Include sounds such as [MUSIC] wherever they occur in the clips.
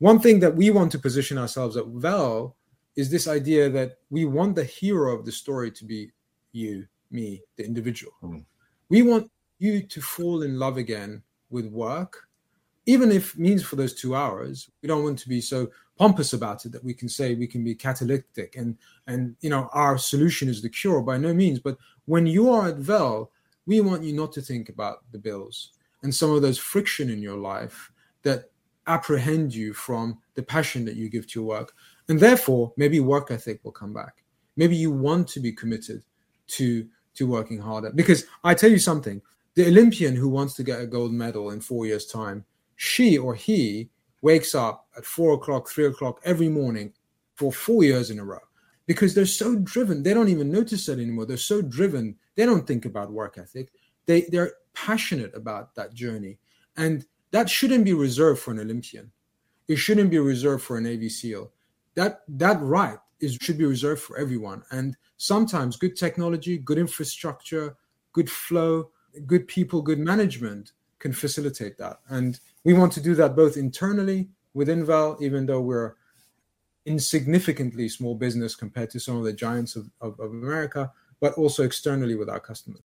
one thing that we want to position ourselves at Vel is this idea that we want the hero of the story to be you, me, the individual. Mm. We want you to fall in love again with work, even if means for those two hours. We don't want to be so pompous about it that we can say we can be catalytic and and you know our solution is the cure by no means. But when you are at Vel, we want you not to think about the bills and some of those friction in your life that apprehend you from the passion that you give to your work. And therefore, maybe work ethic will come back. Maybe you want to be committed to, to working harder. Because I tell you something the Olympian who wants to get a gold medal in four years' time, she or he wakes up at four o'clock, three o'clock every morning for four years in a row because they're so driven. They don't even notice that anymore. They're so driven. They don't think about work ethic. They, they're passionate about that journey. And that shouldn't be reserved for an Olympian. It shouldn't be reserved for a Navy SEAL. That that right is should be reserved for everyone. And sometimes good technology, good infrastructure, good flow, good people, good management can facilitate that. And we want to do that both internally within Vel, even though we're insignificantly small business compared to some of the giants of, of, of America, but also externally with our customers.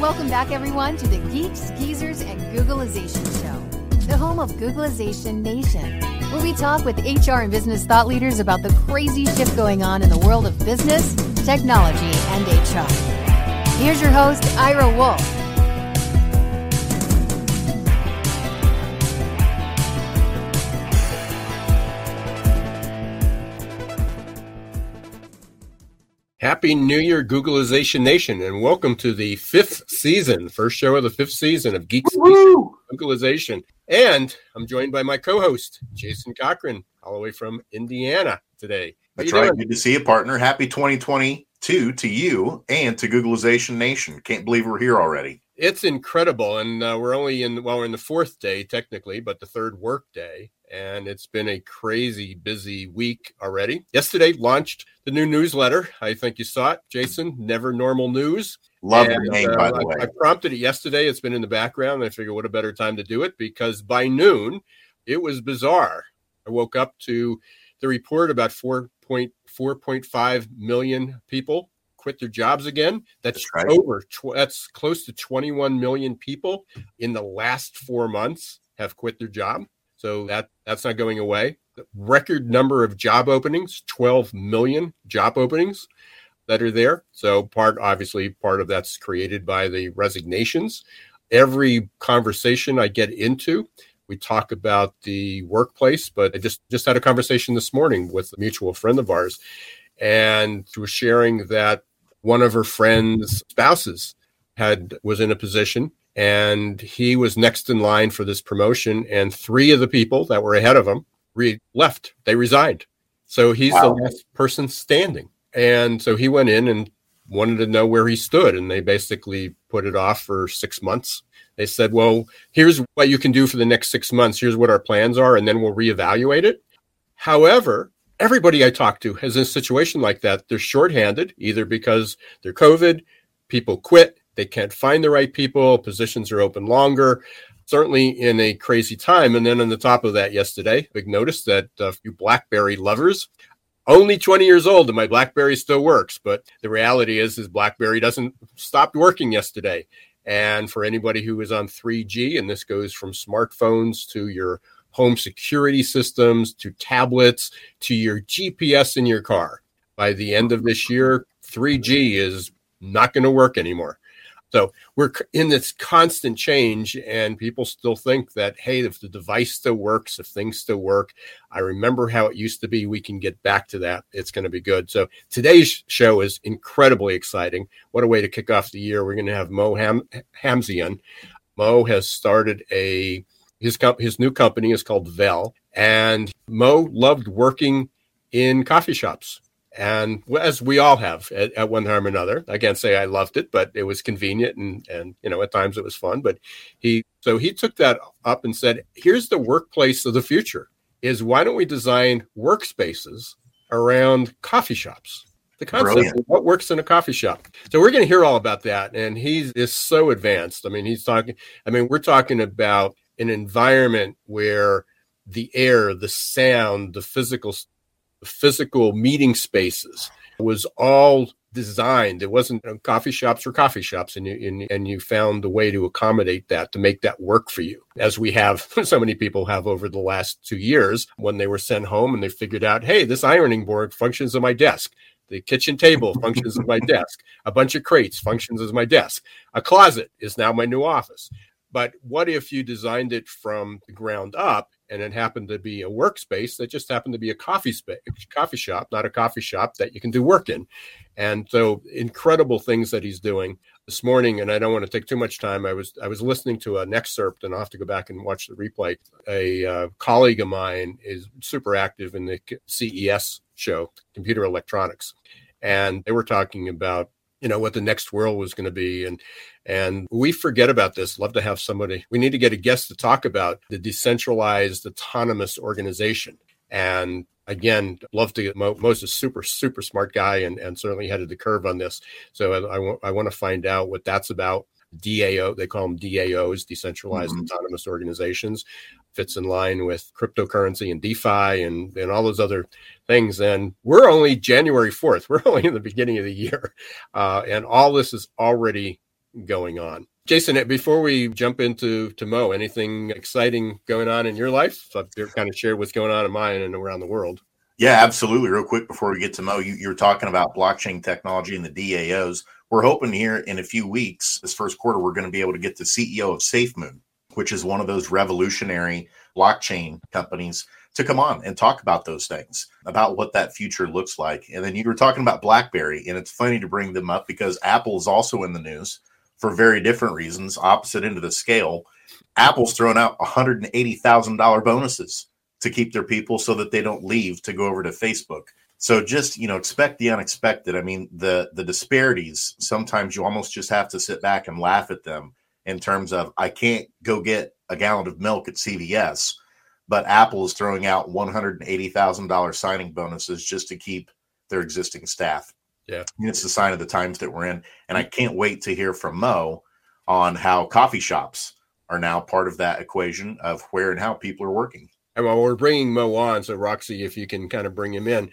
Welcome back, everyone, to the Geeks, Geezers, and Googlization Show, the home of Googlization Nation, where we talk with HR and business thought leaders about the crazy shift going on in the world of business, technology, and HR. Here's your host, Ira Wolfe. Happy New Year, Googlization Nation, and welcome to the fifth season, first show of the fifth season of Geeks Googlization. And I'm joined by my co-host, Jason Cochran, all the way from Indiana today. How That's right. Doing? Good to see you, partner. Happy 2022 to you and to Googlization Nation. Can't believe we're here already. It's incredible, and uh, we're only in well, we're in the fourth day technically, but the third work day and it's been a crazy busy week already. Yesterday launched the new newsletter. I think you saw it, Jason. Never Normal News. Love and, the name, uh, by the way. I, I, prompted it yesterday. It's been in the background. I figured what a better time to do it because by noon it was bizarre. I woke up to the report about 4.4.5 million people quit their jobs again. That's, that's right. over. Tw- that's close to 21 million people in the last four months have quit their job. So that that's not going away. Record number of job openings, 12 million job openings that are there. So part obviously part of that's created by the resignations. Every conversation I get into, we talk about the workplace, but I just just had a conversation this morning with a mutual friend of ours and she was sharing that one of her friends' spouses had was in a position and he was next in line for this promotion and three of the people that were ahead of him re- left. They resigned. So he's wow. the last person standing. And so he went in and wanted to know where he stood and they basically put it off for six months. They said well here's what you can do for the next six months. Here's what our plans are and then we'll reevaluate it. However everybody i talk to has a situation like that. They're shorthanded either because they're covid people quit they can't find the right people. Positions are open longer. Certainly in a crazy time. And then on the top of that, yesterday, big notice that uh, a few BlackBerry lovers only 20 years old and my blackberry still works but the reality is is blackberry doesn't stop working yesterday and for anybody who is on 3g and this goes from smartphones to your home security systems to tablets to your gps in your car by the end of this year 3g is not going to work anymore so we're in this constant change, and people still think that, hey, if the device still works, if things still work, I remember how it used to be. We can get back to that. It's going to be good. So today's show is incredibly exciting. What a way to kick off the year. We're going to have Mo Ham- Hamzian. Mo has started a his comp- his new company is called Vel, and Mo loved working in coffee shops and as we all have at, at, one time or another. I can't say i loved it but it was convenient and and you know at times it was fun. But he so he took that up and said here's the workplace of the future is why don't we design workspaces around coffee shops? The concept Brilliant. of what works in a coffee shop. So we're going to hear all about that and he is so advanced. I mean he's talking i mean we're talking about an environment where the air, the sound, the physical physical meeting spaces was all designed. It wasn't you know, coffee shops or coffee shops, and you and, you found a way to accommodate that to make that work for you, as we have [LAUGHS] so many people have over the last two years when they were sent home and they figured out, hey, this ironing board functions on my desk. The kitchen table functions as my desk. A bunch of crates functions as my desk. A closet is now my new office. But what if you designed it from the ground up and it happened to be a workspace that just happened to be a coffee space, coffee shop, not a coffee shop that you can do work in? And so incredible things that he's doing this morning. And I don't want to take too much time. I was I was listening to an excerpt, and I'll have to go back and watch the replay. A uh, colleague of mine is super active in the CES show, computer electronics, and they were talking about you know what the next world was going to be and and we forget about this. Love to have somebody we need to get a guest to talk about the decentralized autonomous organization. And again love to get Mo, a super super smart guy and and certainly headed the curve on this. So I, I, want, I want to find out what that's about. DAO, they call them DAOs, decentralized mm-hmm. autonomous organizations, fits in line with cryptocurrency and DeFi and, and all those other things. And we're only January 4th. [LAUGHS] We're only in the beginning of the year. Uh, and all this is already going on. Jason, before we jump into to Mo, anything exciting going on in your life? I've kind of shared what's going on in mine and around the world. Yeah, absolutely. Real quick before we get to Mo, you, you were talking about blockchain technology and the DAOs. We're hoping here in a few weeks, this first quarter, we're going to be able to get the CEO of SafeMoon, which is one of those revolutionary blockchain companies, to come on and talk about those things, about what that future looks like. And then you were talking about BlackBerry, and it's funny to bring them up because Apple is also in the news for very different reasons, opposite end of the scale. Apple's thrown out $180,000 bonuses to keep their people so that they don't leave to go over to Facebook. So just you know expect the unexpected. I mean the the disparities. Sometimes you almost just have to sit back and laugh at them in terms of I can't go get a gallon of milk at CVS, but Apple is throwing out one hundred and eighty thousand dollars signing bonuses just to keep their existing staff. Yeah, it's the sign of the times that we're in, and I mm. can't wait to hear from Mo on how coffee shops are now part of that equation of where and how people are working. And while we're bringing Mo on, so Roxy, if you can kind of bring him in,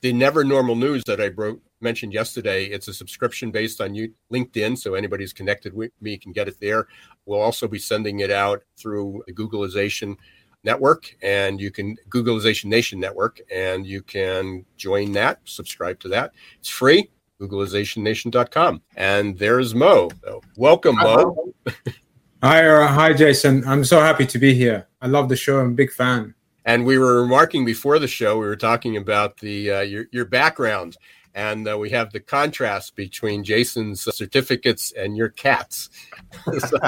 the Never Normal News that I broke, mentioned yesterday, it's a subscription based on you, LinkedIn, so anybody's connected with me can get it there. We'll also be sending it out through the Googlization network and you can Googlization Nation network and you can join that, subscribe to that. It's free. Googlizationnation.com. And there's Mo. So welcome, Mo. [LAUGHS] Hi, uh, hi, Jason. I'm so happy to be here. I love the show. I'm a big fan. And we were remarking before the show, we were talking about the uh, your your background, and uh, we have the contrast between Jason's certificates and your cats. [LAUGHS] so,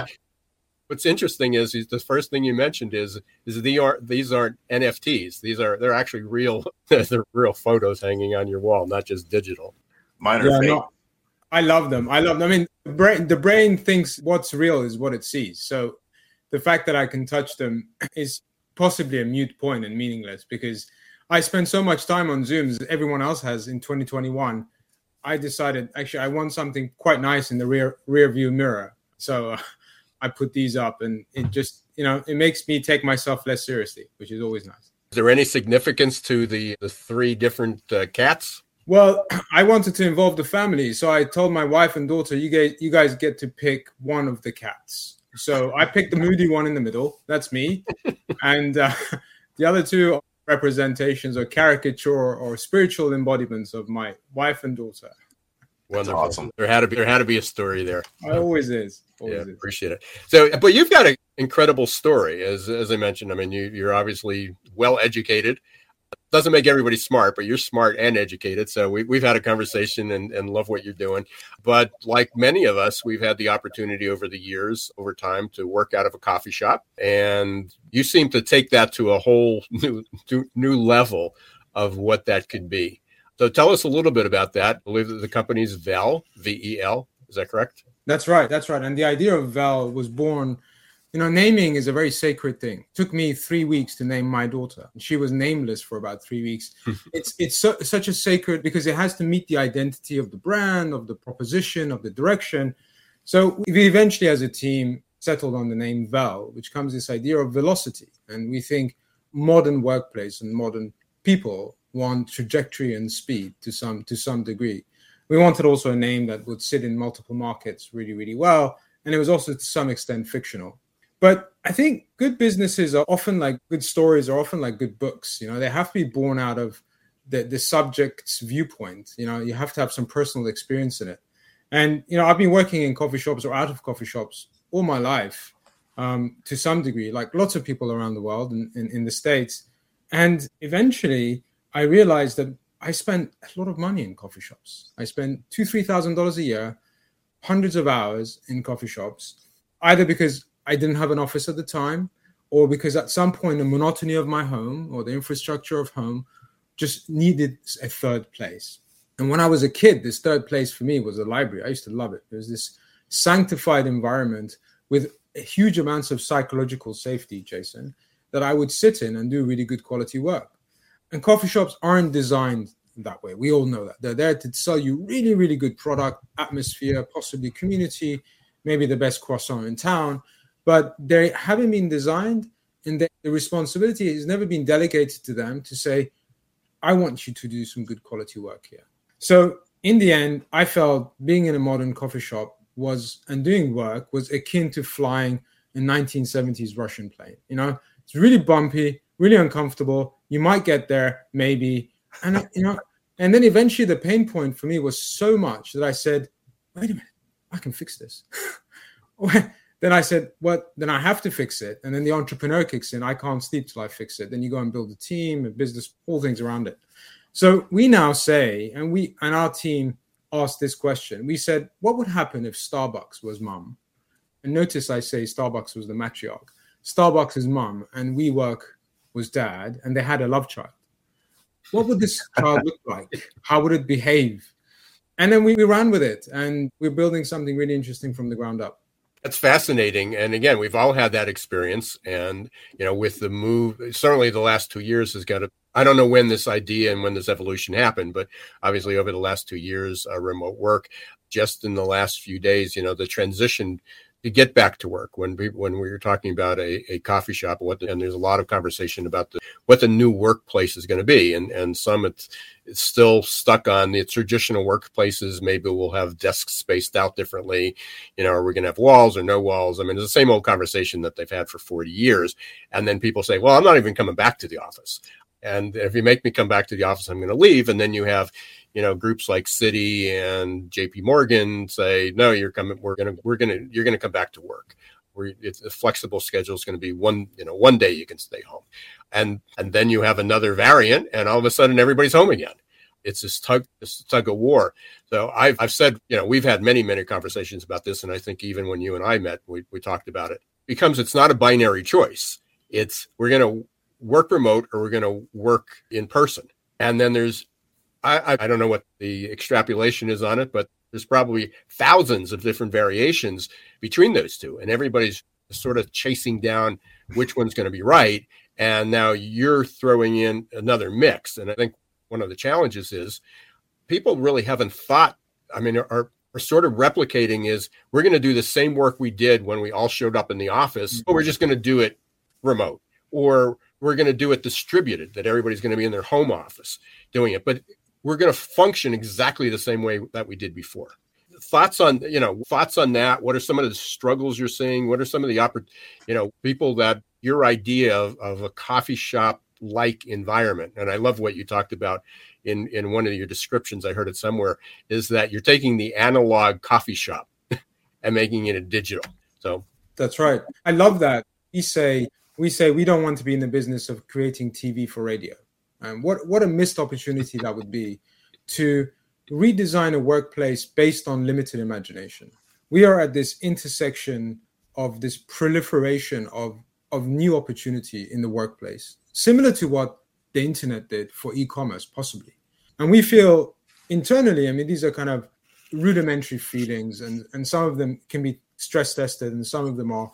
what's interesting is, is, the first thing you mentioned is is these aren't these aren't NFTs. These are they're actually real. [LAUGHS] they're real photos hanging on your wall, not just digital. Mine are yeah, fake. No, I love them. I love them. I mean, the brain, the brain thinks what's real is what it sees. So the fact that I can touch them is possibly a mute point and meaningless because I spend so much time on Zooms everyone else has in 2021. I decided actually I want something quite nice in the rear rear view mirror. So uh, I put these up and it just, you know, it makes me take myself less seriously, which is always nice. Is there any significance to the, the three different uh, cats? Well, [CLEARS THROAT] I wanted to involve the family, so I told my wife and daughter, "You guys, you guys get to pick one of the cats." So I picked the moody one in the middle. That's me, [LAUGHS] and uh, [LAUGHS] the other two representations or caricature or spiritual embodiments of my wife and daughter. Wonderful. Awesome. There had to be there had to be a story there. I always is. Always yeah, is. appreciate it. So, but you've got an incredible story, as as I mentioned. I mean, you you're obviously well educated doesn't make everybody smart, but you're smart and educated. So we, we've had a conversation and, and love what you're doing. But like many of us, we've had the opportunity over the years, over time, to work out of a coffee shop. And you seem to take that to a whole new, new level of what that could be. So tell us a little bit about that. I believe that the company's Vel, V E L. Is that correct? That's right. That's right. And the idea of Vel was born you know, naming is a very sacred thing. It took me three weeks to name my daughter. She was nameless for about three weeks. [LAUGHS] Hmm. it's it's so, such a sacred because it has to meet the identity of the brand, of the proposition, of the direction. So we eventually, as a team, settled on the name Vel, which comes this idea of velocity, and we think modern workplace and modern people want trajectory and speed to some to some degree. We wanted also a name that would sit in multiple markets really, really well. And it was also to some extent fictional. But I think good businesses are often like good stories are often like good books. You know, they have to be born out of the, the subject's viewpoint. You know, you have to have some personal experience in it. And, you know, I've been working in coffee shops or out of coffee shops all my life um, to some degree, like lots of people around the world and in, in the States. And eventually I realized that I spent a lot of money in coffee shops. I spent two, three thousand dollars a year, hundreds of hours in coffee shops, either because I didn't have an office at the time, or because at some point the monotony of my home or the infrastructure of home just needed a third place. And when I was a kid, this third place for me was the library. I used to love it. It was this sanctified environment with huge amounts of psychological safety, Jason, that I would sit in and do really good quality work. And coffee shops aren't designed that way. We all know that. They're there to sell you really, really good product, atmosphere, possibly community, maybe the best croissant in town but they haven't been designed and the, responsibility has never been delegated to them to say i want you to do some good quality work here. So in the end i felt being in a modern coffee shop was and doing work was akin to flying a 1970s russian plane you know? It's really bumpy really uncomfortable. You might get there maybe. And you know and then eventually the pain point for me was so much that i said wait a minute i can fix this [LAUGHS] then I said, "What? Then I have to fix it." And then the entrepreneur kicks in. I can't sleep till I fix it. Then you go and build a team, a business, all things around it. So we now say, and we and our team asked this question. We said, "What would happen if Starbucks was mum?" And notice I say Starbucks was the matriarch. Starbucks is mum, and WeWork was dad, and they had a love child. What would this child look [LAUGHS] like? How would it behave? And then we, we ran with it, and we're building something really interesting from the ground up. That's fascinating. And again, we've all had that experience. And, you know, with the move, certainly the last two years has got to, I don't know when this idea and when this evolution happened, but obviously over the last two years, uh, remote work, just in the last few days, you know, the transition get back to work when we, when we were talking about a, a coffee shop what the, and there's a lot of conversation about the, what the new workplace is going to be. And and some it's, it's still stuck on the traditional workplaces. Maybe we'll have desks spaced out differently. You know are we going to have walls or no walls? I mean it's the same old conversation that they've had for 40 years. And then people say well i'm not even coming back to the office. And if you make me come back to the office i'm going to leave. And then you have you know groups like Citi and JP Morgan say no you're coming we're to we're to you're to come back to work. Where it's a flexible schedule is going to be one you know one day you can stay home. And and then you have another variant and all of a sudden everybody's home again. It's this tug this tug of war. So I've, I've said you know we've had many many conversations about this and i think even when you and i met we, we talked about it, it becomes it's not a binary choice. It's we're going to work remote or we're going to work in person. And then there's I, I don't know what the extrapolation is on it, but there's probably thousands of different variations between those two, and everybody's sort of chasing down which one's going to be right. And now you're throwing in another mix. And I think one of the challenges is people really haven't thought. I mean, are, are sort of replicating is we're going to do the same work we did when we all showed up in the office, but we're just going to do it remote, or we're going to do it distributed that everybody's going to be in their home office doing it. But we're going to function exactly the same way that we did before. Thoughts on you know thoughts on that? What are some of the struggles you're seeing? What are some of the oppor- you know people that your idea of, of a coffee shop like environment and i love what you talked about in in one of your descriptions i heard it somewhere is that you're taking the analog coffee shop [LAUGHS] and making it a digital. So. That's right. I love that. We say we say we don't want to be in the business of creating tv for radio and what what a missed opportunity that would be to redesign a workplace based on limited imagination. We are at this intersection of this proliferation of of new opportunity in the workplace, similar to what the internet did for e-commerce, possibly. And we feel internally, I mean, these are kind of rudimentary feelings, and and some of them can be stress tested, and some of them are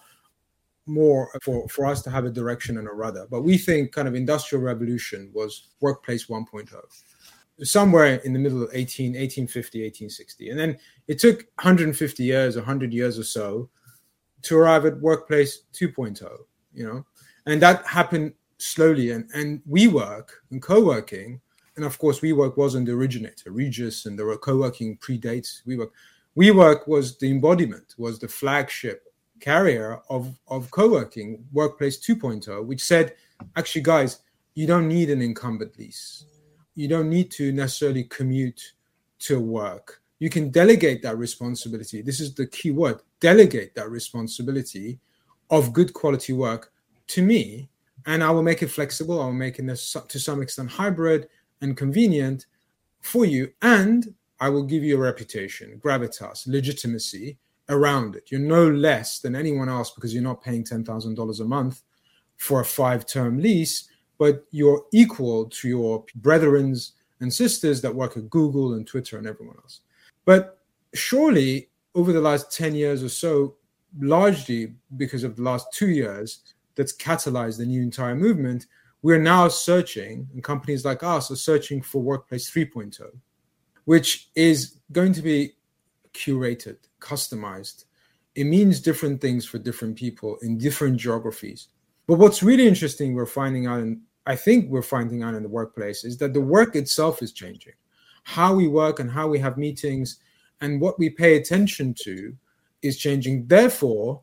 more for, for us to have a direction and a rudder. But we think kind of industrial revolution was workplace 1.0, somewhere in the middle of 18, 1850, 1860. And then it took 150 years, 100 years or so to arrive at workplace 2.0, you know, and that happened slowly. And, and WeWork and co working, and of course, WeWork wasn't the originator, Regus, and there were co working predates WeWork. WeWork was the embodiment, was the flagship carrier of, of co working, Workplace 2.0, which said, actually, guys, you don't need an incumbent lease. You don't need to necessarily commute to work. You can delegate that responsibility. This is the key word delegate that responsibility of good quality work to me, and I will make it flexible. I will make it to some extent hybrid and convenient for you. And I will give you a reputation, gravitas, legitimacy around it. You're no less than anyone else because you're not paying $10,000 a month for a five term lease, but you're equal to your brethrens and sisters that work at Google and Twitter and everyone else. But surely over the last 10 years or so, largely because of the last two years, that's catalyzed the new entire movement, we're now searching, and companies like us are searching for Workplace 3.0, which is going to be curated, customized. It means different things for different people in different geographies. But what's really interesting, we're finding out, and I think we're finding out in the workplace, is that the work itself is changing. How we work and how we have meetings and what we pay attention to is changing. Therefore,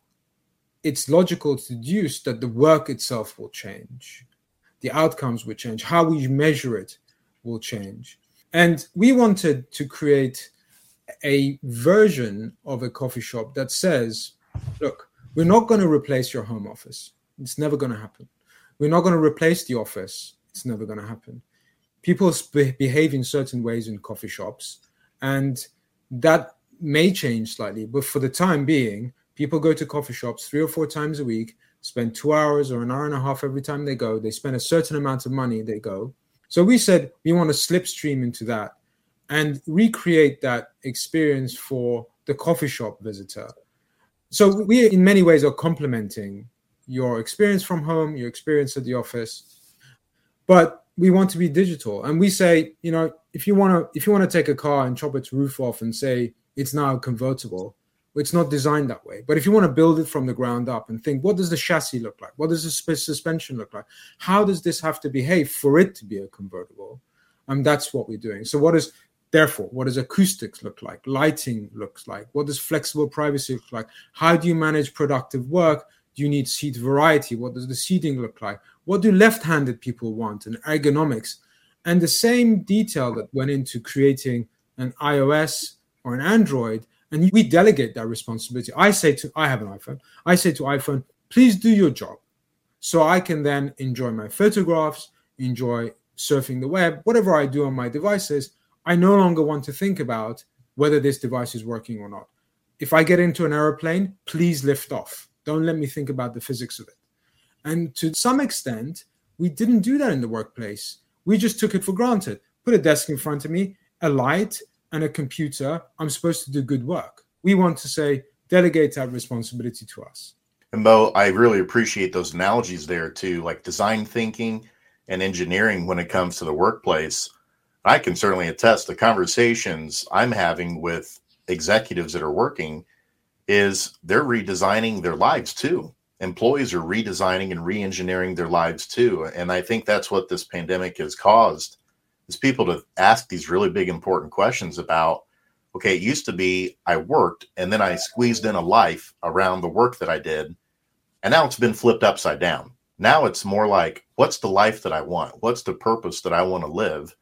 it's logical to deduce that the work itself will change, the outcomes will change, how we measure it will change. And we wanted to create a version of a coffee shop that says, look, we're not going to replace your home office. It's never going to happen. We're not going to replace the office. It's never going to happen. People behave in certain ways in coffee shops, and that may change slightly. But for the time being, people go to coffee shops three or four times a week, spend two hours or an hour and a half every time they go. They spend a certain amount of money, they go. So we said we want to slipstream into that and recreate that experience for the coffee shop visitor. So we, in many ways, are complementing your experience from home, your experience at the office, but we want to be digital. And we say, you know, if you want to, if you want to take a car and chop its roof off and say it's now a convertible, it's not designed that way. But if you want to build it from the ground up and think, what does the chassis look like? What does the suspension look like? How does this have to behave for it to be a convertible? And that's what we're doing. So, what is Therefore, what does acoustics look like? Lighting looks like? What does flexible privacy look like? How do you manage productive work? Do you need seat variety? What does the seating look like? What do left handed people want? And ergonomics. And the same detail that went into creating an iOS or an Android, and we delegate that responsibility. I say to, I have an iPhone, I say to iPhone, please do your job. So I can then enjoy my photographs, enjoy surfing the web, whatever I do on my devices I no longer want to think about whether this device is working or not. If I get into an aeroplane, please lift off. Don't let me think about the physics of it. And to some extent, we didn't do that in the workplace. We just took it for granted. Put a desk in front of me, a light, and a computer. I'm supposed to do good work. We want to say, delegate that responsibility to us. And Mo, I really appreciate those analogies there too, like design thinking and engineering when it comes to the workplace. I can certainly attest the conversations I'm having with executives that are working is they're redesigning their lives too. Employees are redesigning and re-engineering their lives too. And I think that's what this pandemic has caused is people to ask these really big important questions about okay, it used to be I worked and then I squeezed in a life around the work that I did. And now it's been flipped upside down. Now it's more like, what's the life that I want? What's the purpose that I want to live?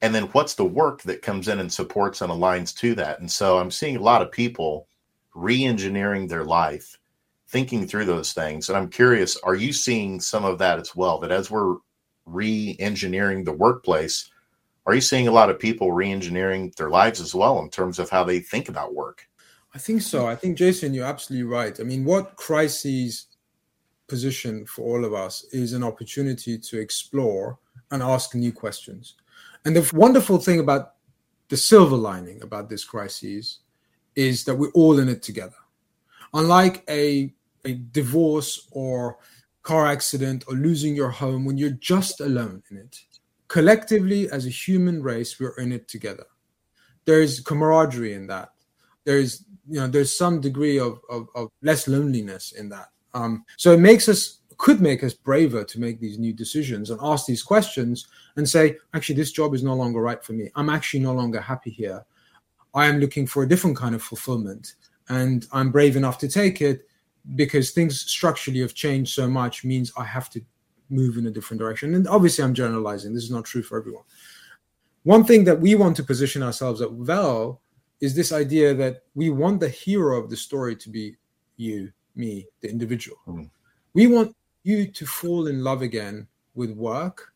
And then what's the work that comes in and supports and aligns to that? And so i'm seeing a lot of people re-engineering their life thinking through those things. And i'm curious are you seeing some of that as well that as we're re-engineering the workplace are you seeing a lot of people re-engineering their lives as well in terms of how they think about work? I think so. I think jason you're absolutely right. I mean what crises position for all of us is an opportunity to explore and ask new questions and the wonderful thing about the silver lining about this crisis is that we're all in it together. Unlike a, a divorce or car accident or losing your home, when you're just alone in it, collectively as a human race, we're in it together. There's camaraderie in that. There's you know there's some degree of, of, of less loneliness in that. Um, so it makes us could make us braver to make these new decisions and ask these questions and say, actually, this job is no longer right for me. I'm actually no longer happy here. I am looking for a different kind of fulfillment. And I'm brave enough to take it because things structurally have changed so much, means I have to move in a different direction. And obviously, I'm generalizing. This is not true for everyone. One thing that we want to position ourselves at Vel is this idea that we want the hero of the story to be you, me, the individual. Mm. We want you to fall in love again with work,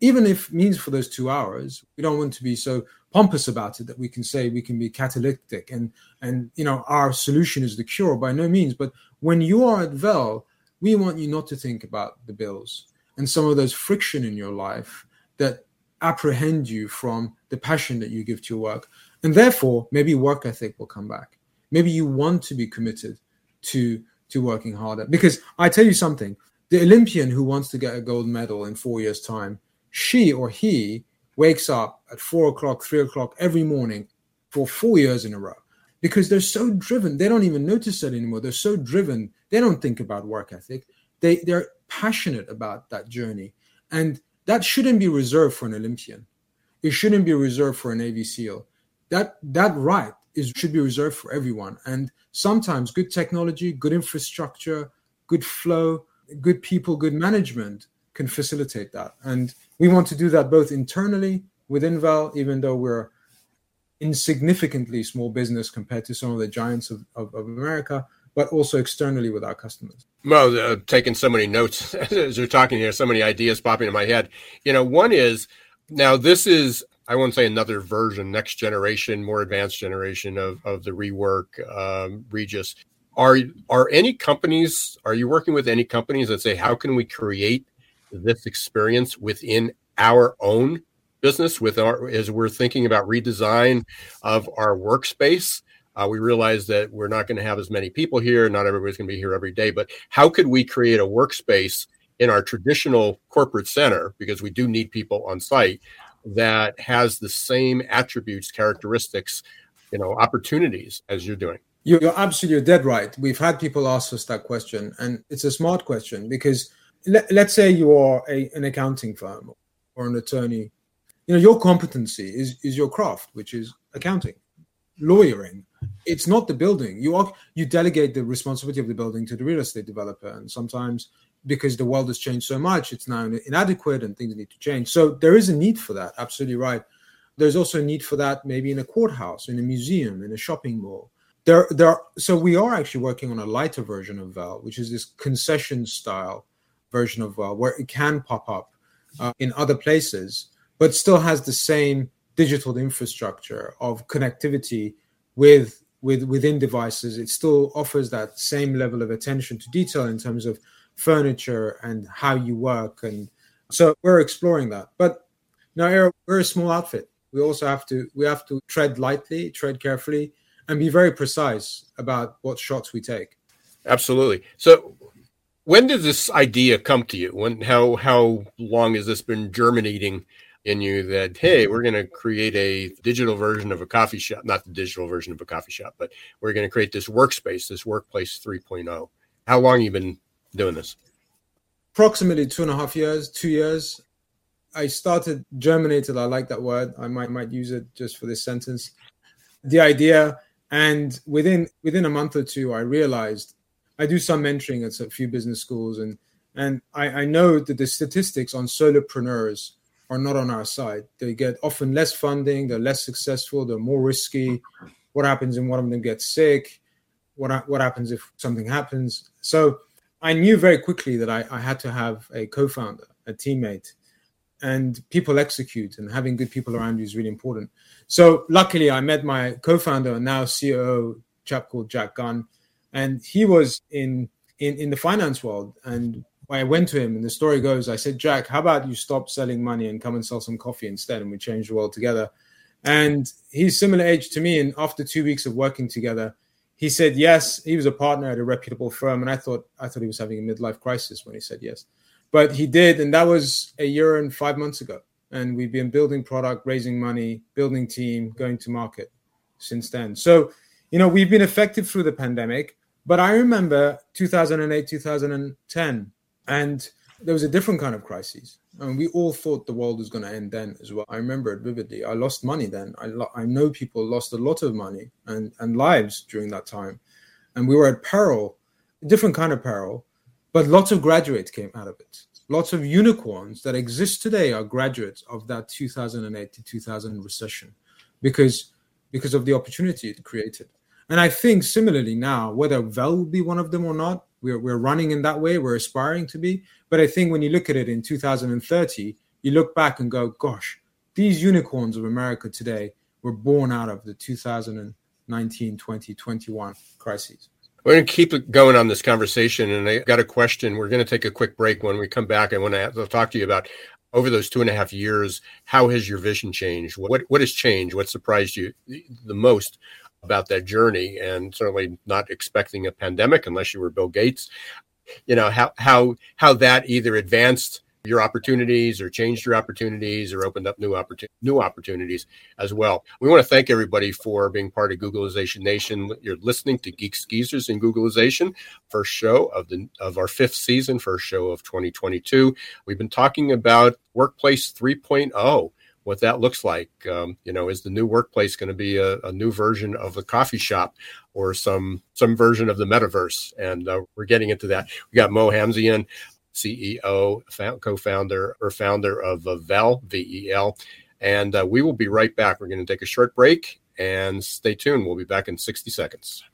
even if means for those two hours. We don't want to be so pompous about it that we can say we can be catalytic and and you know our solution is the cure by no means. But when you are at Vel, we want you not to think about the bills and some of those friction in your life that apprehend you from the passion that you give to your work. And therefore, maybe work ethic will come back. Maybe you want to be committed to to working harder. Because I tell you something, the Olympian who wants to get a gold medal in four years' time, she or he wakes up at four o'clock, three o'clock every morning for four years in a row because they're so driven. They don't even notice that anymore. They're so driven. They don't think about work ethic. They they're passionate about that journey. And that shouldn't be reserved for an Olympian. It shouldn't be reserved for a Navy SEAL. That that right is should be reserved for everyone. And sometimes good technology, good infrastructure, good flow, good people, good management can facilitate that. And we want to do that both internally within Vel, even though we're insignificantly small business compared to some of the giants of, of, of America, but also externally with our customers. Well, uh, taking so many notes [LAUGHS] as you're talking here, so many ideas popping in my head. You know, one is now this is I won't say another version, next generation, more advanced generation of of the WeWork um, Regus. Are are any companies? Are you working with any companies that say how can we create this experience within our own business? With our as we're thinking about redesign of our workspace, uh, we realize that we're not going to have as many people here. Not everybody's going to be here every day, but how could we create a workspace in our traditional corporate center because we do need people on site that has the same attributes, characteristics, you know, opportunities as you're doing. You're absolutely dead right. We've had people ask us that question, and it's a smart question because let, us say you are a, an accounting firm or an attorney. You know, your competency is is your craft, which is accounting, lawyering. It's not the building. You are, you delegate the responsibility of the building to the real estate developer, and sometimes because the world has changed so much, it's now inadequate and things need to change. So there is a need for that. Absolutely right. There's also a need for that maybe in a courthouse, in a museum, in a shopping mall. There, there. So we are actually working on a lighter version of Vel, which is this concession style version of Vel, where it can pop up uh, in other places, but still has the same digital infrastructure of connectivity with with within devices. It still offers that same level of attention to detail in terms of furniture and how you work and so we're exploring that but now we're a small outfit we also have to we have to tread lightly tread carefully and be very precise about what shots we take absolutely so when did this idea come to you when how how long has this been germinating in you that hey we're going to create a digital version of a coffee shop not the digital version of a coffee shop but we're going to create this workspace this workplace 3.0 how long you been doing this? Approximately two and a half years, two years. I started germinated. I like that word. I might might use it just for this sentence. The idea, and within within a month or two, I realized I do some mentoring at a few business schools, and and I, I know that the statistics on solopreneurs are not on our side. They get often less funding, they're less successful, they're more risky. What happens if one of them gets sick? What what happens if something happens? So I knew very quickly that I, I had to have a co-founder, a teammate, and people execute and having good people around you is really important. So luckily, I met my co-founder and now CEO, chap called Jack Gunn, and he was in in in the finance world. And I went to him, and the story goes, I said, Jack, how about you stop selling money and come and sell some coffee instead, and we change the world together. And he's similar age to me, and after two weeks of working together, he said yes. He was a partner at a reputable firm, and I thought I thought he was having a midlife crisis when he said yes, but he did, and that was a year and five months ago. And we've been building product, raising money, building team, going to market since then. So, you know, we've been effective through the pandemic. But I remember 2008, 2010, And there was a different kind of crisis. And we all thought the world was going to end then as well. I remember it vividly. I lost money then. I, lo- I know people lost a lot of money and, and lives during that time. And we were at peril, a different kind of peril, but lots of graduates came out of it. Lots of unicorns that exist today are graduates of that 2008 to 2000 recession because, because of the opportunity it created. And I think similarly now, whether Vel will be one of them or not, we're, we're running in that way, we're aspiring to be. But I think when you look at it in 2030, you look back and go, gosh, these unicorns of America today were born out of the 2019, 20, 21 crises. We're going to keep going on this conversation. And I got a question. We're going to take a quick break. When we come back, I want to talk to you about over those two and a half years, how has your vision changed? What, what has changed? What surprised you the most about that journey and certainly not expecting a pandemic unless you were Bill Gates. You know, how how how that either advanced your opportunities or changed your opportunities or opened up new opportun- new opportunities as well. We want to thank everybody for being part of Googlization Nation. You're listening to Geeks Geezers and Googlization, first show of the of our fifth season, first show of 2022. We've been talking about Workplace 3.0 what that looks like. Um, you know, is the new workplace going to be a, a, new version of the coffee shop or some some version of the metaverse? And uh, we're getting into that. We got Mo Hamzian, CEO, co-founder or founder of uh, Vel, V-E-L, and uh, we will be right back. We're going to take a short break and stay tuned. We'll be back in 60 seconds.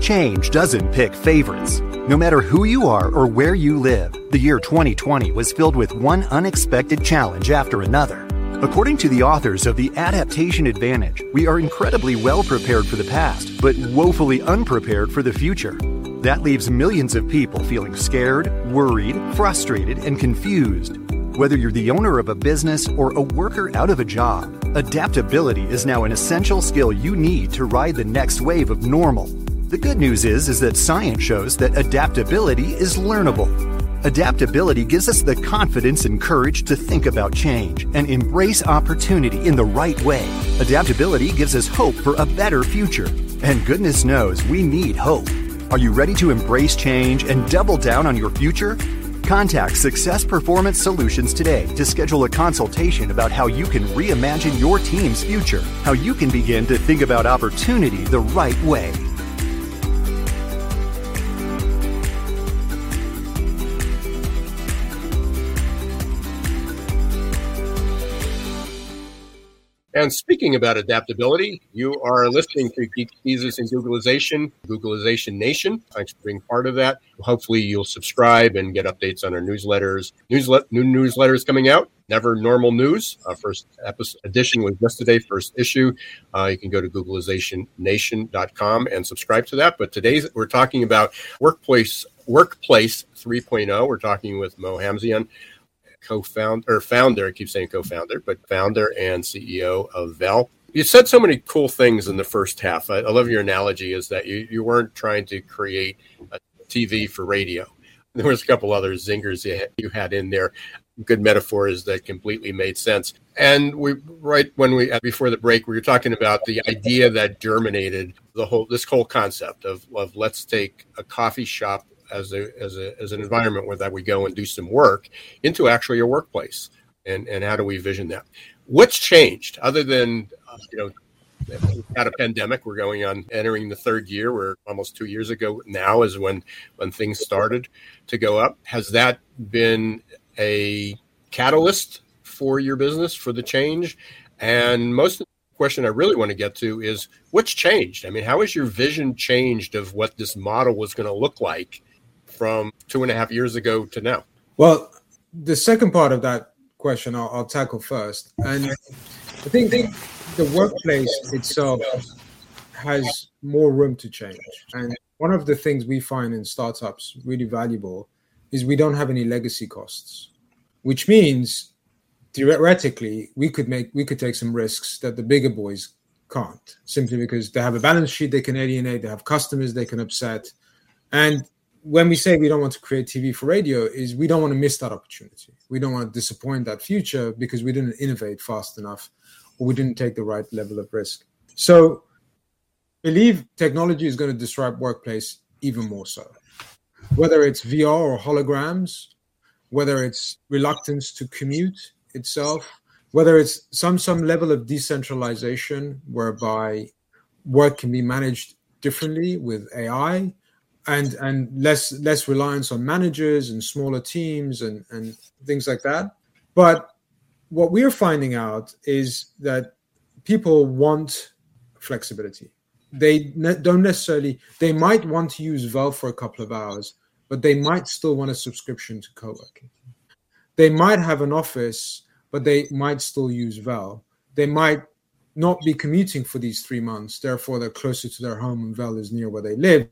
Change doesn't pick favorites. No matter who you are or where you live, the year 2020 was filled with one unexpected challenge after another. According to the authors of The Adaptation Advantage, we are incredibly well prepared for the past, but woefully unprepared for the future. That leaves millions of people feeling scared, worried, frustrated, and confused. Whether you're the owner of a business or a worker out of a job, adaptability is now an essential skill you need to ride the next wave of normal the good news is, is that science shows that adaptability is learnable. Adaptability gives us the confidence and courage to think about change and embrace opportunity in the right way. Adaptability gives us hope for a better future. And goodness knows we need hope. Are you ready to embrace change and double down on your future? Contact Success Performance Solutions today to schedule a consultation about how you can reimagine your team's future, how you can begin to think about opportunity the right way. And speaking about adaptability, you are listening to Geeks Geezers and Googlization, Googlization Nation. Thanks for being part of that. Hopefully, you'll subscribe and get updates on our newsletters. Newslet- new newsletters coming out. Never Normal News. Uh, first episode, edition was yesterday, first issue. Uh, you can go to googlizationnation.com and subscribe to that. But today we're talking about workplace workplace 3.0. We're talking with Mo Hamzian co-founder or founder. I keep saying co-founder, but founder and CEO of Vel. You said so many cool things in the first half. I, I love your analogy is that you, you weren't trying to create a TV for radio. There was a couple other zingers you had, you had in there, good metaphors that completely made sense. And we right when we before the break, we were talking about the idea that germinated the whole this whole concept of, of let's take a coffee shop as a as a as an environment where that we go and do some work into actually a workplace. And and how do we vision that? What's changed other than uh, you know had a pandemic we're going on entering the third year we're almost two years ago now is when when things started to go up. Has that been a catalyst for your business for the change? And most question i really want to get to is what's changed? I mean how has your vision changed of what this model was going to look like from two and a half years ago to now? Well, the second part of that question I'll, I'll tackle first. And I think the workplace itself has more room to change. And one of the things we find in startups really valuable is we don't have any legacy costs, which means theoretically we could make we could take some risks that the bigger boys can't simply because they have a balance sheet they can alienate, they have customers they can upset. And when we say we don't want to create TV for radio, is we don't want to miss that opportunity. We don't want to disappoint that future because we didn't innovate fast enough or we didn't take the right level of risk. So, believe technology is going to disrupt workplace even more so. whether it's VR or holograms, whether it's reluctance to commute itself, whether it's some some level of decentralization whereby work can be managed differently with AI and and less less reliance on managers and smaller teams and and things like that. But what we're finding out is that people want flexibility. They ne- don't necessarily. They might want to use Vel for a couple of hours, but they might still want a subscription to co-working. They might have an office, but they might still use Vel. They might not be commuting for these three months. Therefore, they're closer to their home and Vel is near where they live.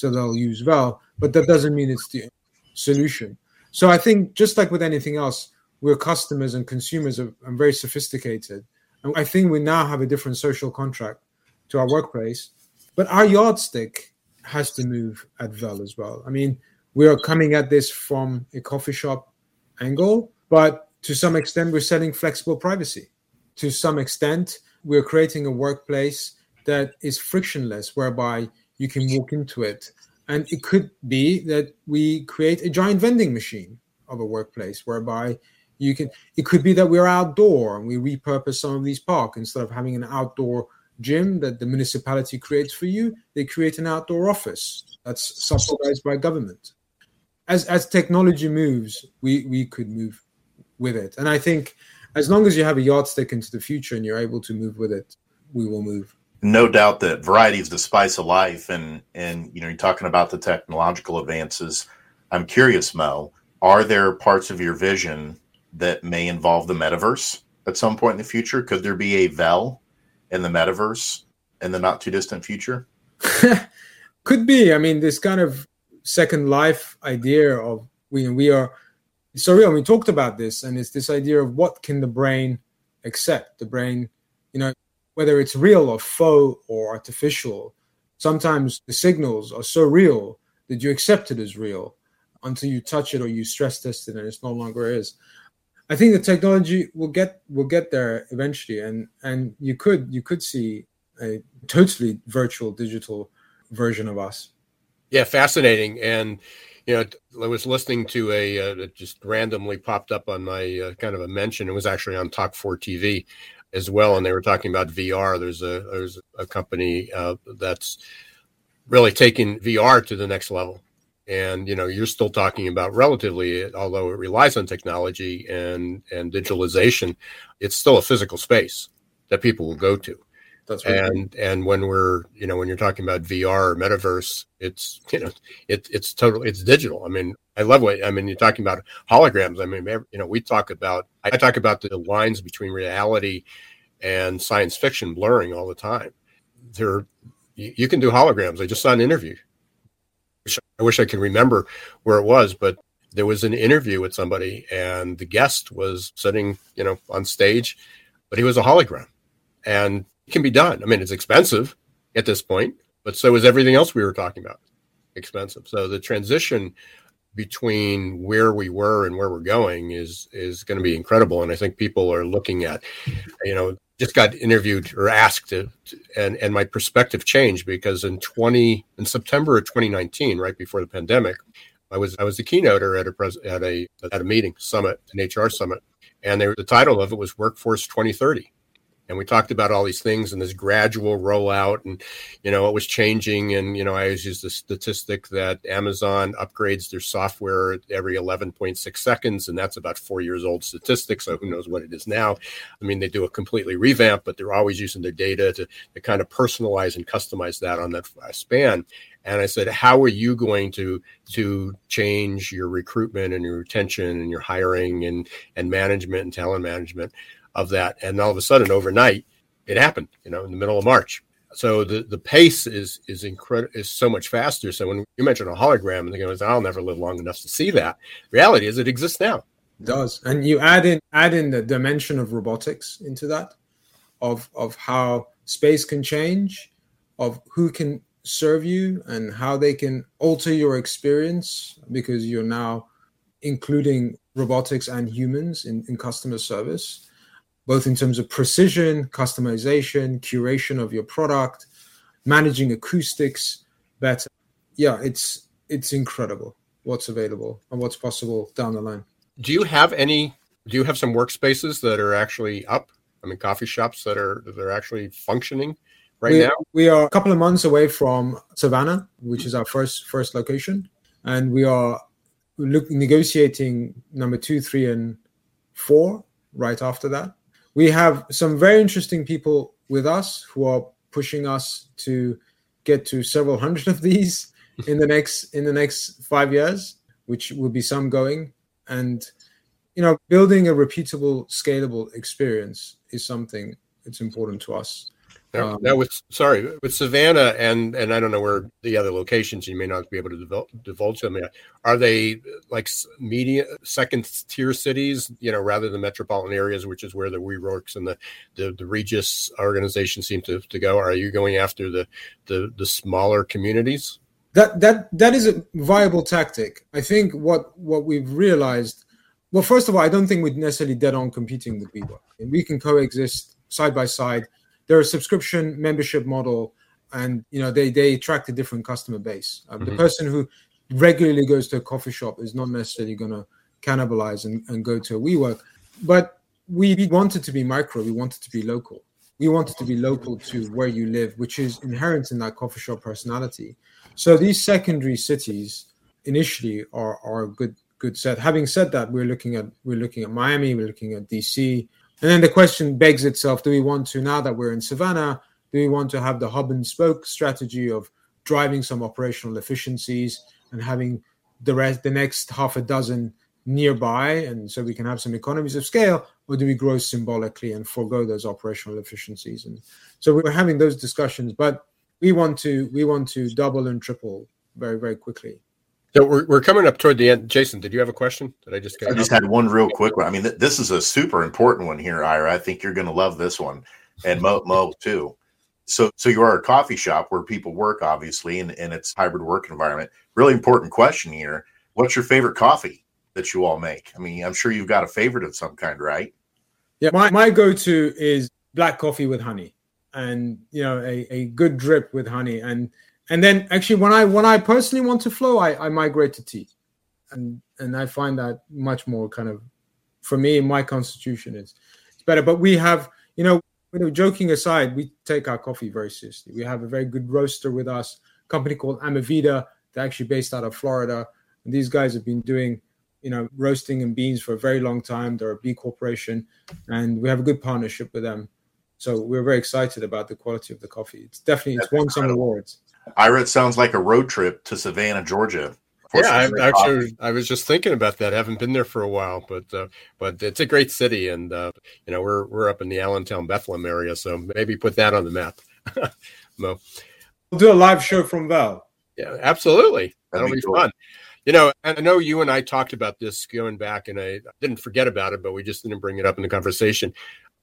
So they'll use Vel, but that doesn't mean it's the solution. So I think just like with anything else, we're customers and consumers are, are very sophisticated. And I think we now have a different social contract to our workplace. But our yardstick has to move at Vel as well. I mean, we are coming at this from a coffee shop angle, but to some extent, we're selling flexible privacy. To some extent, we're creating a workplace that is frictionless, whereby you can walk into it. And it could be that we create a giant vending machine of a workplace whereby you can, it could be that we're outdoor and we repurpose some of these parks instead of having an outdoor gym that the municipality creates for you, they create an outdoor office that's subsidized by government. As, as technology moves, we, we could move with it. And I think as long as you have a yardstick into the future and you're able to move with it, we will move. No doubt that variety is the spice of life, and and you know you're talking about the technological advances. I'm curious, Mo, are there parts of your vision that may involve the metaverse at some point in the future? Could there be a Vel in the metaverse in the not too distant future? [LAUGHS] Could be. I mean, this kind of second life idea of we we are so real. We talked about this, and it's this idea of what can the brain accept. The brain, you know, whether it's real or faux or artificial. Sometimes the signals are so real that you accept it as real until you touch it or you stress test it, and it's no longer is. I think the technology will get will get there eventually, and and you could you could see a totally virtual digital version of us. Yeah, fascinating. And you know, I was listening to a uh, just randomly popped up on my uh, kind of a mention. It was actually on Talk 4 TV as well, and they were talking about VR. There's a there's a company uh, that's really taking VR to the next level and you know you're still talking about relatively although it relies on technology and and digitalization it's still a physical space that people will go to that's right. and and when we're you know when you're talking about vr or metaverse it's you know it, it's totally it's digital i mean i love what i mean you're talking about holograms. I mean you know we talk about i talk about the lines between reality and science fiction blurring all the time. There you, you can do holograms. I just saw an interview. I wish I could remember where it was, but there was an interview with somebody and the guest was sitting, you know, on stage, but he was a hologram and it can be done. I mean, it's expensive at this point, but so is everything else we were talking about. Expensive. So the transition between where we were and where we're going is is going to be incredible and i think people are looking at you know just got interviewed or asked to, and and my perspective changed because in 20 in September of 2019, right before the pandemic, I was I was the keynoter at a pres, at a at a meeting summit, an HR summit, and there, the title of it was Workforce 2030 and we talked about all these things and this gradual rollout and you know it was changing. And you know i always use the statistic that amazon upgrades their software every 11.6 seconds and that's about four years old statistic so who knows what it is now. I mean they do a completely revamp but they're always using their data to, to kind of personalize and customize that on that uh, span. And I said, "How are you going to to change your recruitment and your retention and your hiring and and management and talent management of that. And all of a sudden, overnight, it happened. You know, in the middle of March. So the, the pace is is incredible is so much faster. So when you mention a hologram and they go, I'll never live long enough to see that. Reality is it exists now. It does. And you add in add in the dimension of robotics into that, of of how space can change, of who can serve you and how they can alter your experience because you're now including robotics and humans in, in customer service both in terms of precision, customization, curation of your product, managing acoustics better. Yeah, it's it's incredible. what's available and what's possible down the line. Do you have any? Do you have some workspaces that are actually up? I mean, coffee shops that are that are actually functioning right we, now. We are a couple of months away from Savannah, which is our first first location, and we are look, negotiating number two, three, and four right after that. We have some very interesting people with us who are pushing us to get to several hundred of these [LAUGHS] in the next in the next five years, which will be some going. And you know, building a repeatable, scalable experience is something that's important to us. Now, um, now, with sorry with Savannah and and I don't know where the other locations you may not be able to divulge, divulge them. Yet. Are they like media second tier cities? You know, rather than metropolitan areas, which is where the WeWorks and the the, the Regus organization seem to, to go. Are you going after the, the the smaller communities? That that that is a viable tactic. I think what what we've realized. Well, first of all, I don't think we're necessarily dead on competing with WeWork, we can coexist side by side they're a subscription membership model, and you know they they attract a different customer base. Um, mm-hmm. The person who regularly goes to a coffee shop is not necessarily going to cannibalize and, and go to a WeWork, but we wanted to be micro. We wanted to be local. We wanted to be local to where you live, which is inherent in that coffee shop personality. So these secondary cities initially are are a good good set. Having said that, we're looking at we're looking at Miami, we're looking at DC, and then the question begs itself do we want to, now that we're in Savannah, do we want to have the hub and spoke strategy of driving some operational efficiencies and having the rest, the next half a dozen nearby, and so we can have some economies of scale, or do we grow symbolically and forego those operational efficiencies? And so we're having those discussions, but we want to we want to double and triple very very quickly. So we're, we're coming up toward the end. Jason, did you have a question? Did I just I just had one real quick one. I mean, th- this is a super important one here, Ira. I think you're going to love this one, and Mo, Mo too. So, so you are a coffee shop where people work, obviously, and, and it's hybrid work environment. Really important question here. What's your favorite coffee that you all make? I mean, I'm sure you've got a favorite of some kind, right? Yeah, my, my go-to is black coffee with honey, and you know, a, a good drip with honey, and and then actually when i when i personally want to flow i, I migrate to tea and and i find that much more kind of for me my constitution is it's better. But we have you know you know joking aside we take our coffee very seriously. We have a very good roaster with us a company called amavida they're actually based out of florida. And these guys have been doing you know roasting and beans for a very long time. They're a b corporation. And we have a good partnership with them. So we're very excited about the quality of the coffee. It's definitely it's won some awards Ira, it sounds like a road trip to Savannah, Georgia. Yeah, I actually I was just thinking about that. I haven't been there for a while, but uh, but it's a great city, and uh, you know we're we're up in the Allentown Bethlehem area, so maybe put that on the map. [LAUGHS] Mo, we'll do a live show from Vel. Yeah, absolutely. That'll be, be cool. fun. You know, I know you and I talked about this going back, and I didn't forget about it, but we just didn't bring it up in the conversation.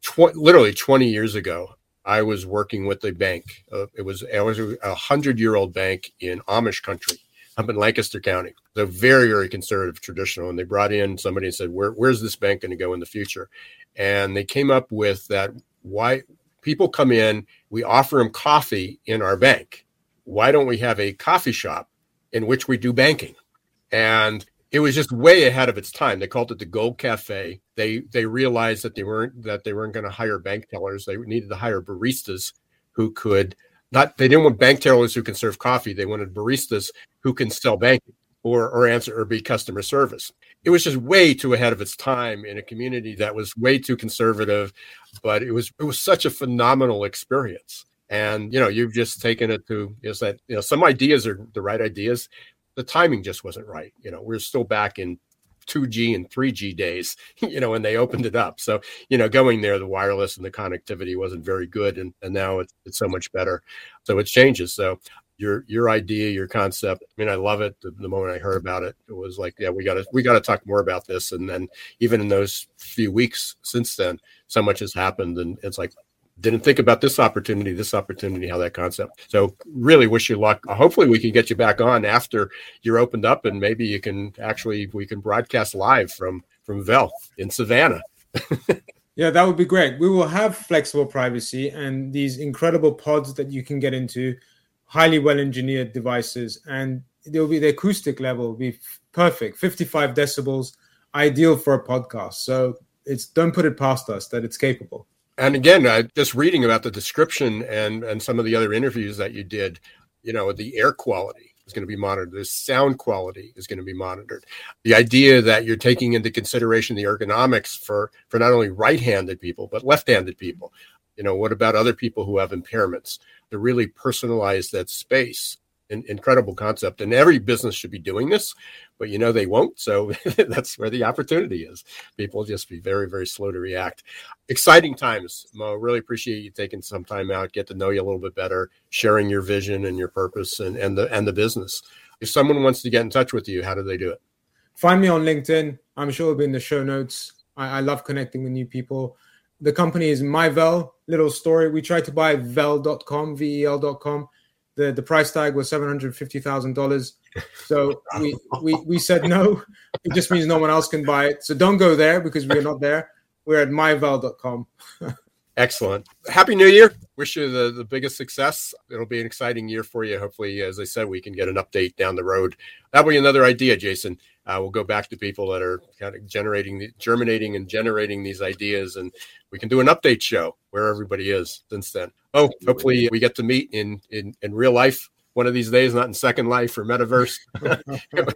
Tw- literally 20 years ago, I was working with a bank. Uh, it was it was a hundred year old bank in Amish country up in Lancaster County. They're very very conservative, traditional, and they brought in somebody and said, Where, "Where's this bank going to go in the future?" And they came up with that. Why people come in, we offer them coffee in our bank. Why don't we have a coffee shop in which we do banking? And it was just way ahead of its time. They called it the Gold Cafe. They they realized that they weren't that they weren't going to hire bank tellers. They needed to hire baristas who could not. They didn't want bank tellers who can serve coffee. They wanted baristas who can sell banking or or answer or be customer service. It was just way too ahead of its time in a community that was way too conservative, but it was it was such a phenomenal experience. And you know, you've just taken it to is that you know some ideas are the right ideas, the timing just wasn't right. You know, we're still back in 2G and 3G days, [LAUGHS] you know, when they opened it up. So, you know, going there, the wireless and the connectivity wasn't very good. And, and now it's, it's so much better. So it changes. So your, your idea, your concept, I mean, I love it. The, the moment I heard about it, it was like, yeah, we got to, we got to talk more about this. And then even in those few weeks since then, so much has happened. And it's like, didn't think about this opportunity, this opportunity, how that concept. So really wish you luck. Hopefully we can get you back on after you're opened up and maybe you can actually we can broadcast live from from Vel in Savannah. [LAUGHS] yeah, that would be great. We will have flexible privacy and these incredible pods that you can get into, highly well engineered devices and there'll be the acoustic level will be perfect 55 decibels ideal for a podcast so it's don't put it past us that it's capable and again uh, just reading about the description and and some of the other interviews that you did you know the air quality is going to be monitored the sound quality is going to be monitored. The idea that you're taking into consideration the ergonomics for for not only right-handed people but left-handed people. You know what about other people who have impairments? To really personalize that space an incredible concept and every business should be doing this but you know they won't so [LAUGHS] that's where the opportunity is. People just be very very slow to react. Exciting times mo. Really appreciate you taking some time out get to know you a little bit better sharing your vision and your purpose and, and the and the business. If someone wants to get in touch with you how do they do it? Find me on linkedin. I'm sure it'll be in the show notes. I, I love connecting with new people. The company is myvel little story. We tried to buy vel.com vel.com the the price tag was seven hundred fifty thousand dollars. So [LAUGHS] we, we we said no. It just means no one else can buy it. So don't go there because we're not there. We're at myvel.com. [LAUGHS] Excellent. Happy New Year. Wish you the, the biggest success. It'll be an exciting year for you. Hopefully, as I said, we can get an update down the road. That'll be another idea, Jason. Uh, we'll go back to people that are kind of generating, germinating, and generating these ideas, and we can do an update show where everybody is since then. Oh, hopefully we get to meet in in, in real life one of these days, not in Second Life or Metaverse [LAUGHS]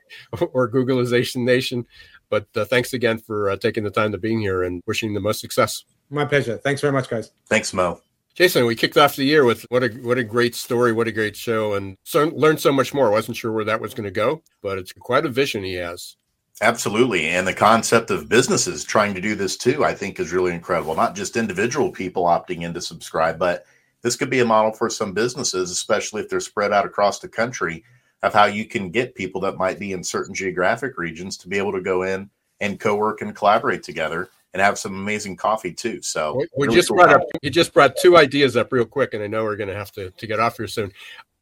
or Googlization Nation. But uh, thanks again for uh, taking the time to being here and wishing the most success. My pleasure. Thanks very much, guys. Thanks, Mo. Jason, we kicked off the year with what a what a great story, what a great show, and so learned so much more. I wasn't sure where that was going to go, but it's quite a vision he has. Absolutely, and the concept of businesses trying to do this too, I think, is really incredible. Not just individual people opting in to subscribe, but this could be a model for some businesses, especially if they're spread out across the country, of how you can get people that might be in certain geographic regions to be able to go in and co-work and collaborate together and have some amazing coffee too. So we, really just cool brought up you just brought two ideas up real quick, and I know we're going to have to to get off here soon.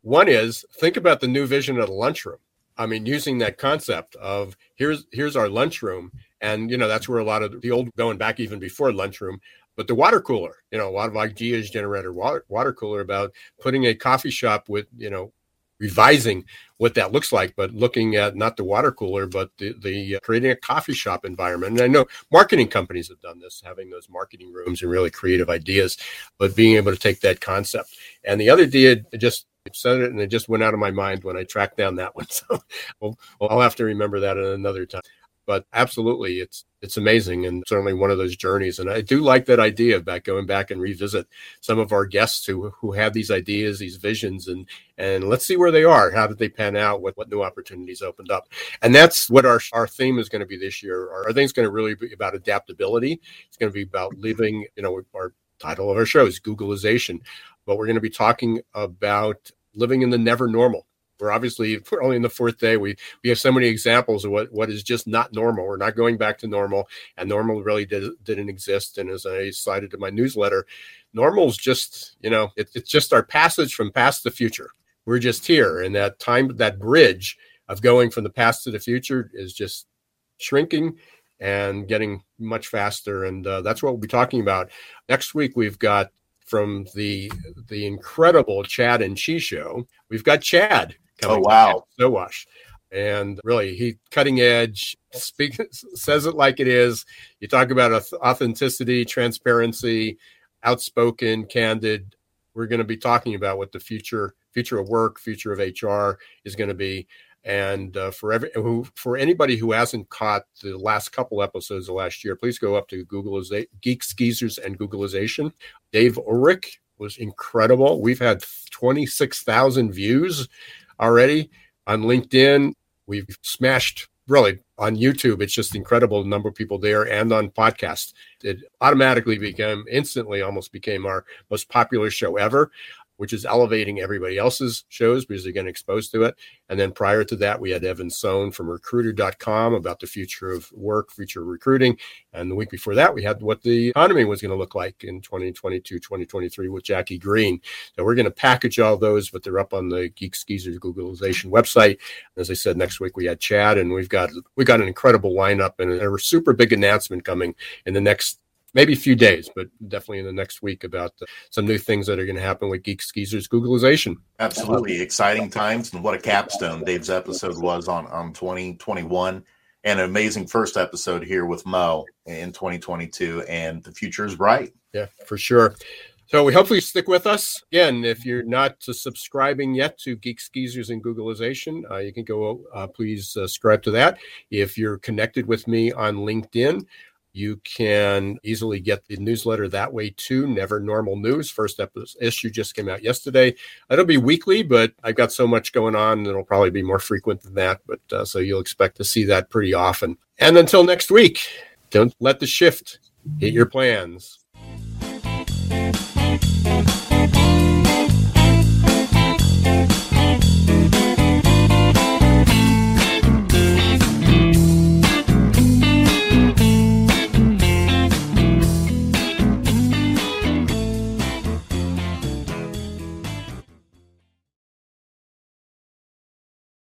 One is think about the new vision of the lunchroom. I mean, using that concept of here's here's our lunchroom, and you know that's where a lot of the old going back even before lunchroom. But the water cooler, you know, a lot of ideas generated water, water cooler about putting a coffee shop with, you know, revising what that looks like, but looking at not the water cooler, but the, the uh, creating a coffee shop environment. And I know marketing companies have done this, having those marketing rooms and really creative ideas, but being able to take that concept. And the other idea, just said it and it just went out of my mind when I tracked down that one. [LAUGHS] So well, I'll have to remember that at another time but absolutely it's it's amazing and certainly one of those journeys. And i do like that idea about going back and revisit some of our guests who who have these ideas these visions and and let's see where they are how did they pan out what, what new opportunities opened up. And that's what our our theme is going to be this year. Our, our thing's going to really be about adaptability. It's going to be about living you know our title of our show is googlization but we're going to be talking about living in the never normal we're obviously we're only in the fourth day. We we have so many examples of what what is just not normal. We're not going back to normal, and normal really did, didn't exist. And as I cited in my newsletter, normal is just you know it, it's just our passage from past to future. We're just here, and that time that bridge of going from the past to the future is just shrinking and getting much faster. And uh, that's what we'll be talking about next week. We've got from the the incredible Chad and Cheese show. We've got Chad coming. Oh wow, Sowash, and really he cutting edge. Speak [LAUGHS] says it like it is. You talk about authenticity, transparency, outspoken, candid. We're going to be talking about what the future future of work, future of HR is going to be. And uh, for every who, for anybody who hasn't caught the last couple episodes of last year, please go up to Google Geeks Geezers and Googlization. Dave Ulrich was incredible. We've had 26,000 views already on LinkedIn. We've smashed really on YouTube. It's just incredible the number of people there and on podcast. It automatically became instantly almost became our most popular show ever which is elevating everybody else's shows because they're getting exposed to it. And then prior to that, we had Evan Sohn from recruiter.com about the future of work, future recruiting. And the week before that, we had what the economy was going to look like in 2022, 2023 with Jackie Green. So we're going to package all those, but they're up on the Geeks Geezers Googlization website. As I said, next week we had Chad, and we've got we got an incredible lineup and a super big announcement coming in the next maybe a few days, but definitely in the next week about uh, some new things that are going to happen with Geeks Geezers Googlization. Absolutely exciting times, and what a capstone Dave's episode was on on 2021, and an amazing first episode here with Mo in 2022, and the future is bright. Yeah, for sure. So we hopefully stick with us. Again, if you're not subscribing yet to Geeks Geezers and Googlization, uh, you can go, uh, please uh, subscribe to that. If you're connected with me on LinkedIn, you can easily get the newsletter that way too. Never Normal News. First episode, issue just came out yesterday. It'll be weekly, but I've got so much going on, it'll probably be more frequent than that. But uh, so you'll expect to see that pretty often. And until next week, don't let the shift hit your plans.